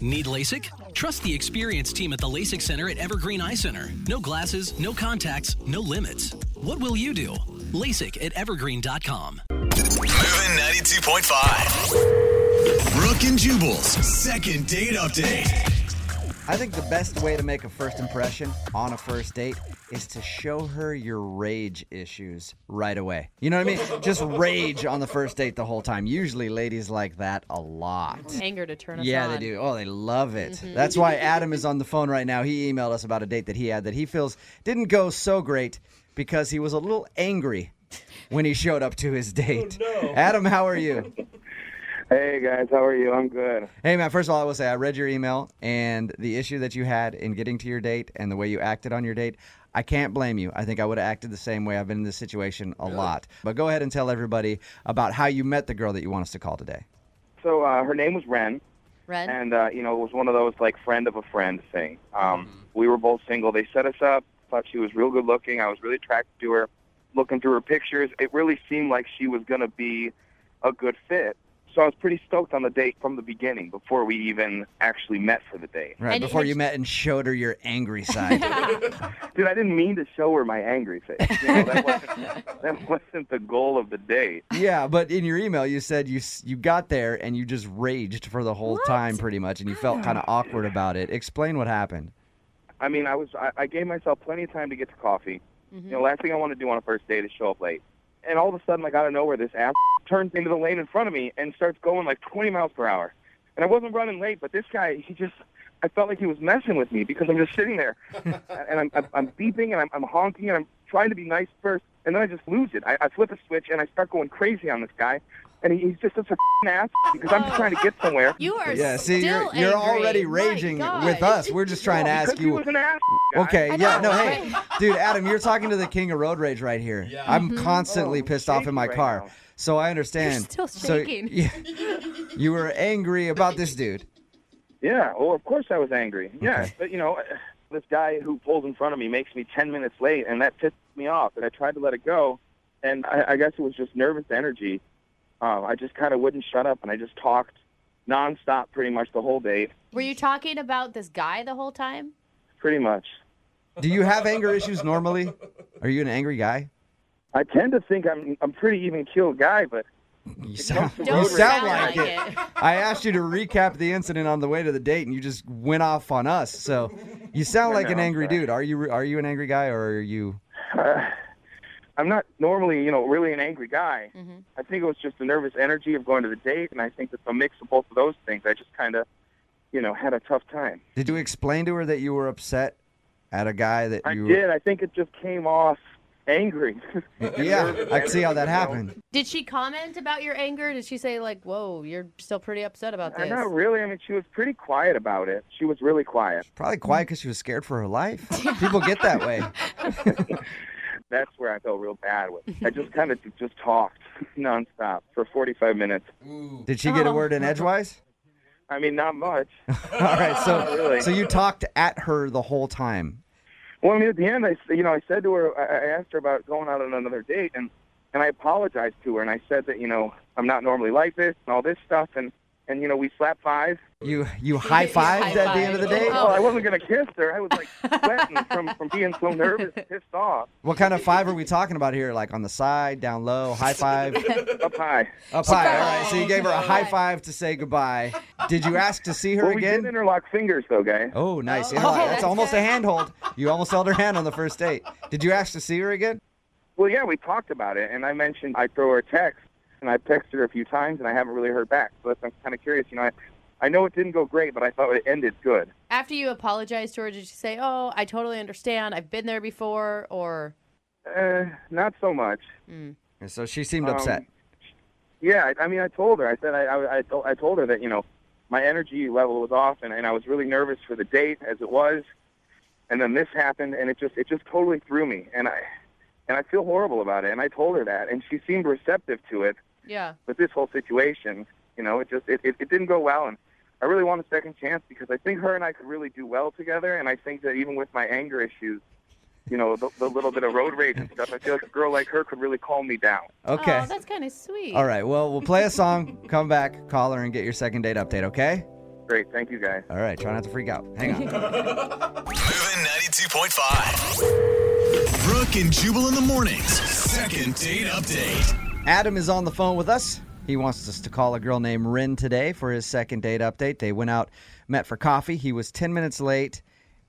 Need LASIK? Trust the experienced team at the LASIK Center at Evergreen Eye Center. No glasses, no contacts, no limits. What will you do? LASIK at evergreen.com. Moving 92.5. Brooke and Jubal's second date update. I think the best way to make a first impression on a first date is to show her your rage issues right away. You know what I mean? Just rage on the first date the whole time. Usually ladies like that a lot. Anger to turn us Yeah, on. they do. Oh, they love it. Mm-hmm. That's why Adam is on the phone right now. He emailed us about a date that he had that he feels didn't go so great because he was a little angry when he showed up to his oh, date. Adam, how are you? Hey guys, how are you? I'm good. Hey man, first of all, I will say I read your email and the issue that you had in getting to your date and the way you acted on your date. I can't blame you. I think I would have acted the same way. I've been in this situation a lot. But go ahead and tell everybody about how you met the girl that you want us to call today. So uh, her name was Ren, Ren? and uh, you know it was one of those like friend of a friend thing. Um, We were both single. They set us up. Thought she was real good looking. I was really attracted to her. Looking through her pictures, it really seemed like she was going to be a good fit. So I was pretty stoked on the date from the beginning before we even actually met for the date. Right And- before and you met and showed her your angry side. Dude, I didn't mean to show her my angry face. You know, that, wasn't, that wasn't the goal of the date. yeah, but in your email you said you you got there and you just raged for the whole time pretty much and you felt kind of awkward about it. Explain what happened. I mean, I was I, I gave myself plenty of time to get to coffee. You mm-hmm. know, last thing I want to do on a first date is show up late. And all of a sudden, like out of nowhere, this ass turns into the lane in front of me and starts going like 20 miles per hour. And I wasn't running late, but this guy, he just, I felt like he was messing with me because I'm just sitting there, and I'm I'm, I'm beeping and I'm, I'm honking and I'm trying to be nice first, and then I just lose it. I, I flip a switch and I start going crazy on this guy, and he, he's just such a ass because I'm just trying to get somewhere. you are Yeah, see still you're you're angry. already raging with us. We're just trying to because ask he you was an ass. Okay, yeah, no, hey, dude, Adam, you're talking to the king of road rage right here. I'm mm-hmm. constantly Oh, pissed off in my right car, now. so I understand. You're still So, yeah, you were angry about this dude. Yeah, well, of course I was angry. Yeah, Okay. but you know, this guy who pulls in front of me makes me 10 minutes late, and that pissed me off. And I tried to let it go, and I, I guess it was just nervous energy. Uh, I just kind of wouldn't shut up, and I just talked nonstop pretty much the whole date, Were you talking about this guy the whole time? pretty much. Do you have anger issues normally? Are you an angry guy? I tend to think I'm I'm pretty even keeled guy, but You sound, you sound sound like, like it. it. I asked you to recap the incident on the way to the date, and you just went off on us. So you sound like an know, I'm angry dude. Are you? Are you an angry guy, or are you? Uh, I'm not normally, you know, really an angry guy. Mhm. I think it was just the nervous energy of going to the date, and I think it's a mix of both of those things. I just kind of, you know, had a tough time. Did you explain to her that you were upset at a guy that I you? did. I think it just came off angry. Yeah, I can see how that happened. Did she comment about your anger? Did she say like, "Whoa, you're still pretty upset about Uh, this"? Not really. I mean, she was pretty quiet about it. She was really quiet. Probably quiet because she was scared for her life. People get that way. That's where I felt real bad with. I just kind of just talked nonstop for 45 minutes. Did she get a Oh. word in edgewise? I mean, not much. All right, so really. so you talked at her the whole time. Well, I mean, at the end, I you know, I said to her, I asked her about going out on another date, and and I apologized to her, and I said that, you know, I'm not normally like this and all this stuff, and and you know, we slapped five. You you high fived at the end of the day. Oh, I wasn't gonna kiss her. I was like sweating from from being so nervous, and pissed off. What kind of five are we talking about here? Like on the side, down low, high five, Up high. up high. All right. So you gave her a high five to say goodbye. Did you ask to see her Well, we did again? interlock fingers, though, guys. Oh, nice. Oh, Interlock. That's that's almost a handhold. You almost held her hand on the first date. Did you ask to see her again? Well, yeah, we talked about it, and I mentioned I'd throw her a text, and I've texted her a few times, and I haven't really heard back. So I'm kind of curious. You know, I, I know it didn't go great, but I thought it ended good. After you apologized to her, did she say, "Oh, I totally understand. I've been there before," or Uh, not so much. mm. And so she seemed Um, upset. Yeah, I, I mean, I told her. I said I, I, I, told, I told her that you know my energy level was off, and, and I was really nervous for the date as it was. And then this happened, and it just it just totally threw me, and I and I feel horrible about it. And I told her that, and she seemed receptive to it. Yeah. But this whole situation, you know, it just it, it, it didn't go well, and I really want a second chance because I think her and I could really do well together, and I think that even with my anger issues, you know, the, the little bit of road rage and stuff, I feel like a girl like her could really calm me down. Okay. Oh, that's kind of sweet. All right. Well, we'll play a song, come back, call her, and get your second date update. Okay. Great. Thank you, guys. All right, try not to freak out. Hang on. Moving 92.5. Brooke and Jubal in the mornings. Second date update. Adam is on the phone with us. He wants us to call a girl named Rin today for his second date update. They went out, met for coffee. He was 10 minutes late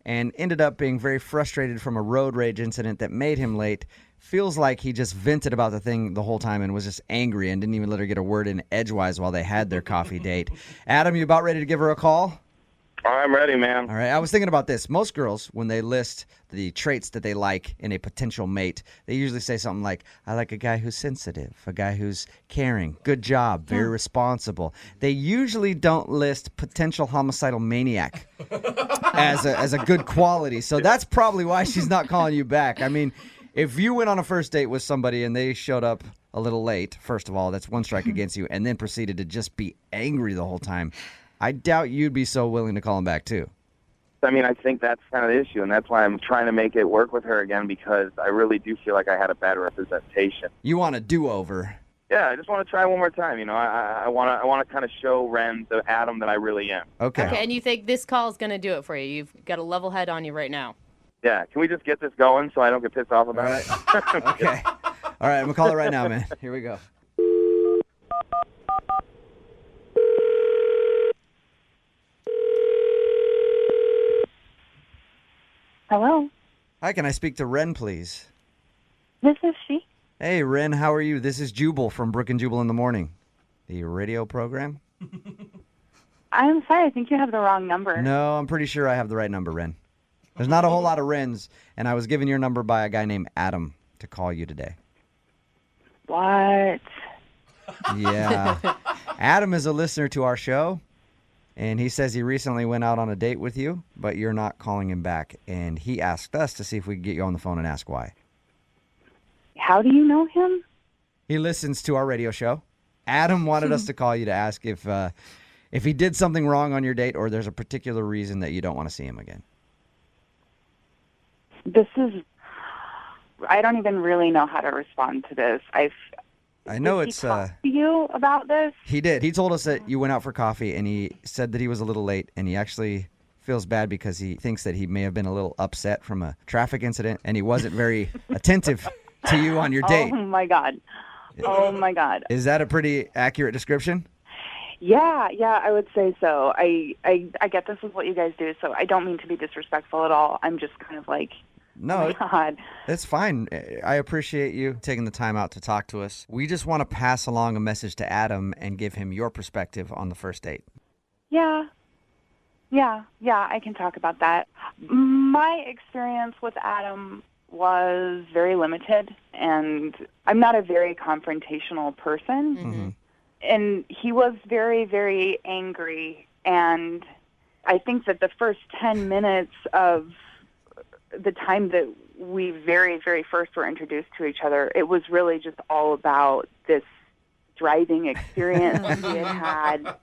and ended up being very frustrated from a road rage incident that made him late. Feels like he just vented about the thing the whole time and was just angry and didn't even let her get a word in edgewise while they had their coffee date. Adam, you about ready to give her a call? I'm ready, man. All right. I was thinking about this. Most girls, when they list the traits that they like in a potential mate, they usually say something like, I like a guy who's sensitive, a guy who's caring, good job, very responsible. They usually don't list potential homicidal maniac as a, as a good quality. So that's probably why she's not calling you back. I mean, if you went on a first date with somebody and they showed up a little late, first of all, that's one strike hmm. against you, and then proceeded to just be angry the whole time, I doubt you'd be so willing to call him back too. I mean, I think that's kind of the issue, and that's why I'm trying to make it work with her again because I really do feel like I had a bad representation. You want a do over. Yeah, I just want to try one more time. You know, I, I want to I want to kind of show Ren the Adam that I really am. Okay. Okay, and you think this call is going to do it for you? You've got a level head on you right now. Yeah, can we just get this going so I don't get pissed off about it? Okay. All right, I'm gonna call it right now, man. Here we go. Hello, Hi, can I speak to Ren, please? this is she. Hey, Ren, how are you? This is Jubal from Brooke and Jubal in the Morning, the radio program. I'm sorry, I think you have the wrong number. No, I'm pretty sure I have the right number, Ren. There's not a whole lot of Rens, and I was given your number by a guy named Adam to call you today. What? Yeah. Adam is a listener to our show, and he says he recently went out on a date with you, but you're not calling him back. And he asked us to see if we could get you on the phone and ask why. How do you know him? He listens to our radio show. Adam wanted us to call you to ask if uh, if he did something wrong on your date, or there's a particular reason that you don't want to see him again. This is. I don't even really know how to respond to this. I've. I know Did it's. He Uh, talk to you about this? he did. He told us that you went out for coffee, and he said that he was a little late, and he actually feels bad because he thinks that he may have been a little upset from a traffic incident, and he wasn't very attentive to you on your date. Oh my god. Oh my god. Is that a pretty accurate description? Yeah, yeah, I would say so. I, I, I get this is what you guys do, so I don't mean to be disrespectful at all. I'm just kind of like, No, oh god. It's fine. I appreciate you taking the time out to talk to us. We just want to pass along a message to Adam and give him your perspective on the first date. Yeah. Yeah, yeah, I can talk about that. My experience with Adam was very limited, and I'm not a very confrontational person. Mm-hmm. And he was very, very angry. And I think that the first 10 minutes of the time that we very, very first were introduced to each other, it was really just all about this driving experience he had had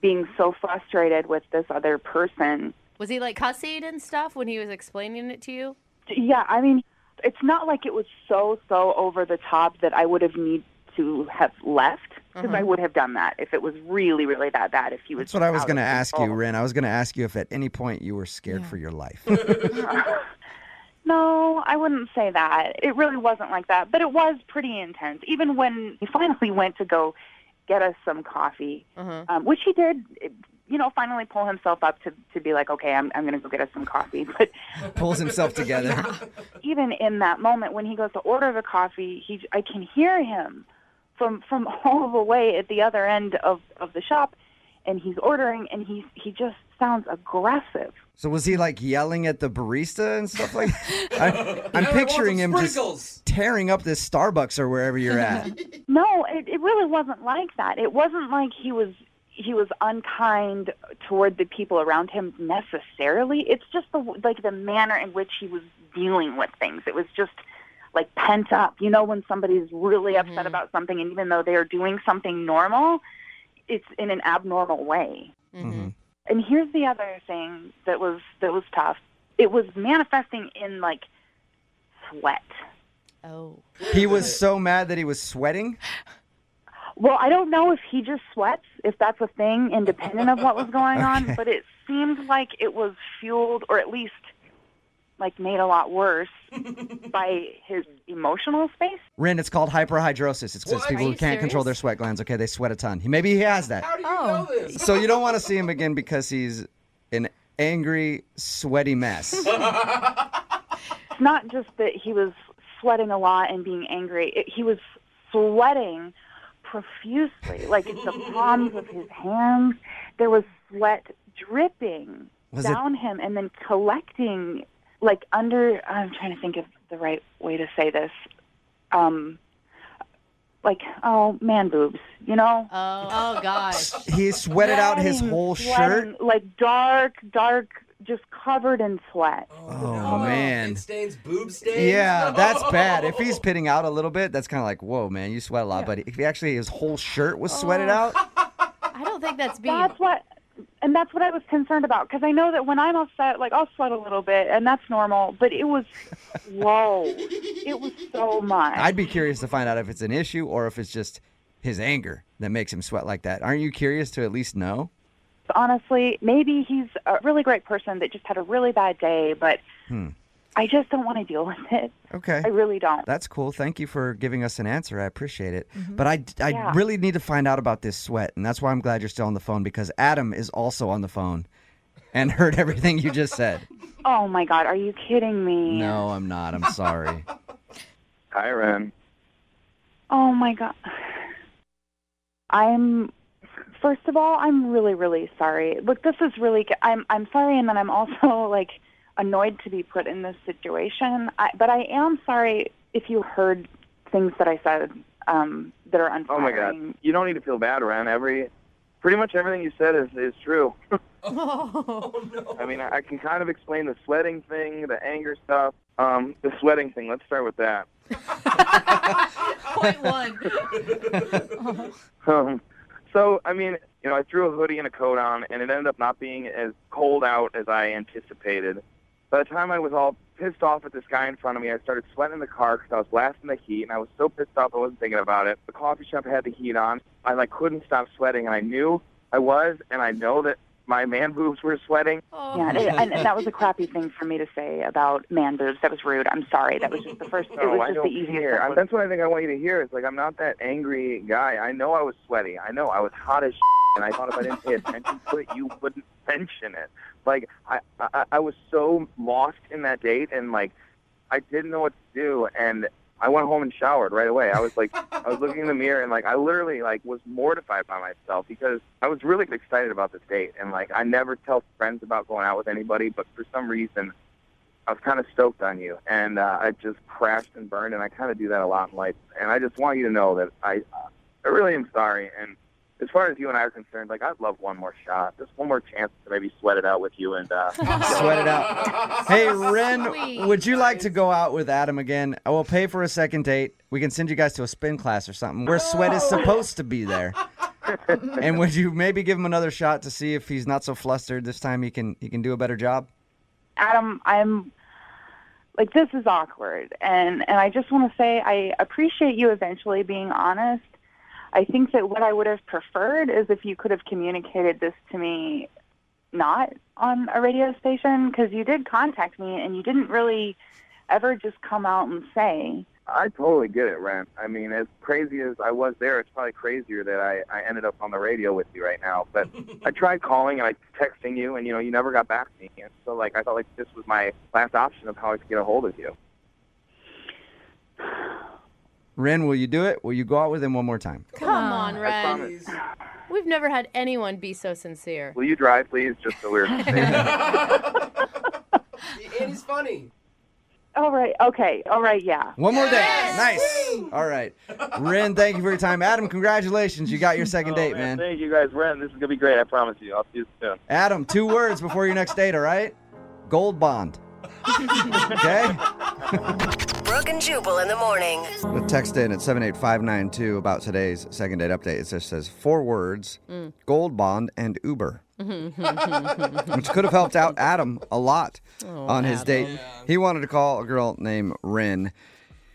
being so frustrated with this other person. Was he like cussing and stuff when he was explaining it to you? Yeah, I mean, it's not like it was so so over the top that I would have need to have left because I mm-hmm. would have done that if it was really really that bad. If he was. That's what I was going to ask you, control. Ren. I was going to ask you if at any point you were scared for your life. No, I wouldn't say that. It really wasn't like that, but it was pretty intense. Even when he finally went to go get us some coffee, um, which he did, you know, finally pull himself up to to be like, okay, I'm I'm going to go get us some coffee. But Pulls himself together. even in that moment when he goes to order the coffee, he I can hear him from from all the way at the other end of of the shop, and he's ordering, and he he just sounds aggressive. So was he like yelling at the barista and stuff like? I, I'm picturing him just tearing up this Starbucks or wherever you're at. No, it, it really wasn't like that. It wasn't like he was he was unkind toward the people around him necessarily. It's just the like the manner in which he was dealing with things. It was just like pent up. You know, when somebody's really upset about something, and even though they are doing something normal, it's in an abnormal way. Mm-hmm. And here's the other thing that was that was tough. It was manifesting in like sweat. Oh. He was so mad that he was sweating. Well, I don't know if he just sweats, if that's a thing, independent of what was going on, but it seemed like it was fueled, or at least like made a lot worse by his emotional space. Rin, it's called hyperhidrosis. It's just people who can't control their sweat glands. Okay, they sweat a ton. He maybe he has that. How do you Oh. know this? So you don't want to see him again because he's an angry, sweaty mess. It's not just that he was sweating a lot and being angry, it, he was sweating profusely, like in the palms of his hands. There was sweat dripping Was it- down him and then collecting, like under. I'm trying to think of the right way to say this. Um, like oh man boobs, you know. Oh, oh gosh. He sweated out his whole sweating, shirt. like dark, dark, just covered in sweat. Oh, man. It stains boob stains. Yeah, that's bad. If he's pitting out a little bit, that's kind of like, whoa, man, you sweat a lot. But if he actually his whole shirt was sweated Oh. out, I don't think that's being. That's what, and that's what I was concerned about because I know that when I'm upset, like I'll sweat a little bit, and that's normal. But it was, whoa, it was so much. I'd be curious to find out if it's an issue or if it's just his anger that makes him sweat like that. Aren't you curious to at least know? Honestly, maybe he's a really great person that just had a really bad day, but Hmm. I just don't want to deal with it. Okay. I really don't. That's cool. Thank you for giving us an answer. I appreciate it. Mm-hmm. But I, I Yeah. really need to find out about this sweat. And that's why I'm glad you're still on the phone because Adam is also on the phone and heard everything you just said. Oh my God, are you kidding me? No, I'm not. I'm sorry. Hi, Ren. Oh my God. I'm first of all, I'm really really sorry. Look, this is really I'm I'm sorry and then I'm also like annoyed to be put in this situation. I, but I am sorry if you heard things that I said um that are Oh my God. You don't need to feel bad, Ren. Every, pretty much everything you said is is true. Oh no. I mean, I I can kind of explain the sweating thing, the anger stuff. Um, the sweating thing. Let's start with that. Point one. Um, so, I mean, you know, I threw a hoodie and a coat on, and it ended up not being as cold out as I anticipated. By the time I was all pissed off at this guy in front of me, I started sweating in the car because I was blasting the heat, and I was so pissed off I wasn't thinking about it. The coffee shop had the heat on. I like couldn't stop sweating, and I knew I was, and I know that my man boobs were sweating. Oh. Yeah, and, and, and that was a crappy thing for me to say about man boobs. That was rude. I'm sorry. That was just the first. it was I just don't the easiest. care. I, thing. that's what I think I want you to hear. Is like I'm not that angry guy. I know I was sweaty. I know I was hot as and I thought if I didn't pay attention to it, you wouldn't mention it. Like I, I, I was so lost in that date, and like I didn't know what to do, and I went home and showered right away. I was like, I was looking in the mirror, and like I literally like was mortified by myself because I was really excited about this date, and like I never tell friends about going out with anybody, but for some reason. I was kind of stoked on you, and uh, I just crashed and burned, and I kind of do that a lot in life. And I just want you to know that I, uh, I really am sorry. And as far as you and I are concerned, like I'd love one more shot, just one more chance to maybe sweat it out with you. And uh, Sweat it out. Hey, Ren, Sweet. would you like to go out with Adam again? I will pay for a second date. We can send you guys to a spin class or something where sweat is supposed to be there. and would you maybe give him another shot to see if he's not so flustered this time? He can he can do a better job. Adam, I'm like this is awkward, and and I just want to say I appreciate you eventually being honest. I think that what I would have preferred is if you could have communicated this to me, not on a radio station, because you did contact me and you didn't really ever just come out and say. I totally get it, Ren. I mean, as crazy as I was there, it's probably crazier that I, I ended up on the radio with you right now. But I tried calling and I texting you, and you know, you never got back to me. And so, like, I felt like this was my last option of how I could get a hold of you. Ren, will you do it? Will you go out with him one more time? Come on, I Ren. promise. We've never had anyone be so sincere. Will you drive, please, just so we're safe? and he's funny. All right, okay, all right, yeah. One more day. Nice. All right. Ren, thank you for your time. Adam, congratulations. You got your second oh, date, man. Thank you guys, Ren. This is gonna be great. I promise you. I'll see you soon. Adam, two words before your next date, all right? Gold bond. okay? Brooke and Jubal in the morning. The text in at 78592 about today's second date update. It just says four words mm. gold bond and Uber. Which could have helped out Adam a lot oh, on his date. He wanted to call a girl named Rin.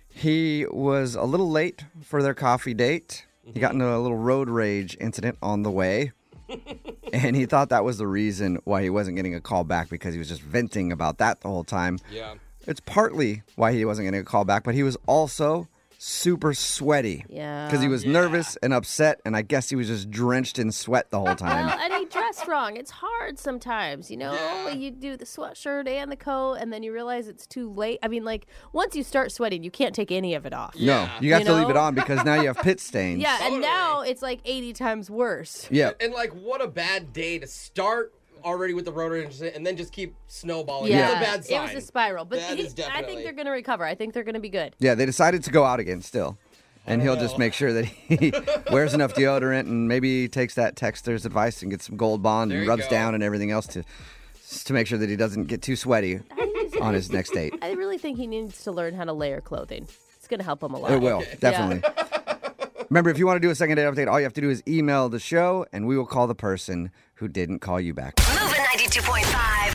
He was a little late for their coffee date. He got mm-hmm. into a little road rage incident on the way. and he thought that was the reason why he wasn't getting a call back because he was just venting about that the whole time. Yeah. It's partly why he wasn't getting a call back, but he was also super sweaty. Yeah. Because he was nervous and upset, and I guess he was just drenched in sweat the whole time. Well, and he dressed wrong. It's hard sometimes, you know. You do the sweatshirt and the coat, and then you realize it's too late. I mean, like once you start sweating, you can't take any of it off. No, you have You to leave it on because now you have pit stains. Yeah, and now it's like 80 times worse. Yeah. And like, what a bad day to start already with the rotor incident and then just keep snowballing. Yeah, It's a bad sign. it was a spiral. But That he- is I think definitely- they're going to recover. I think they're going to be good. Yeah, they decided to go out again still. And he'll just make sure that he wears enough deodorant and maybe takes that texter's advice and gets some gold bond There and you rubs go. down and everything else to to make sure that he doesn't get too sweaty on his next date. I really think he needs to learn how to layer clothing. It's going to help him a lot. It will, definitely. Remember, if you want to do a second date update, all you have to do is email the show and we will call the person who didn't call you back. Moving 92.5.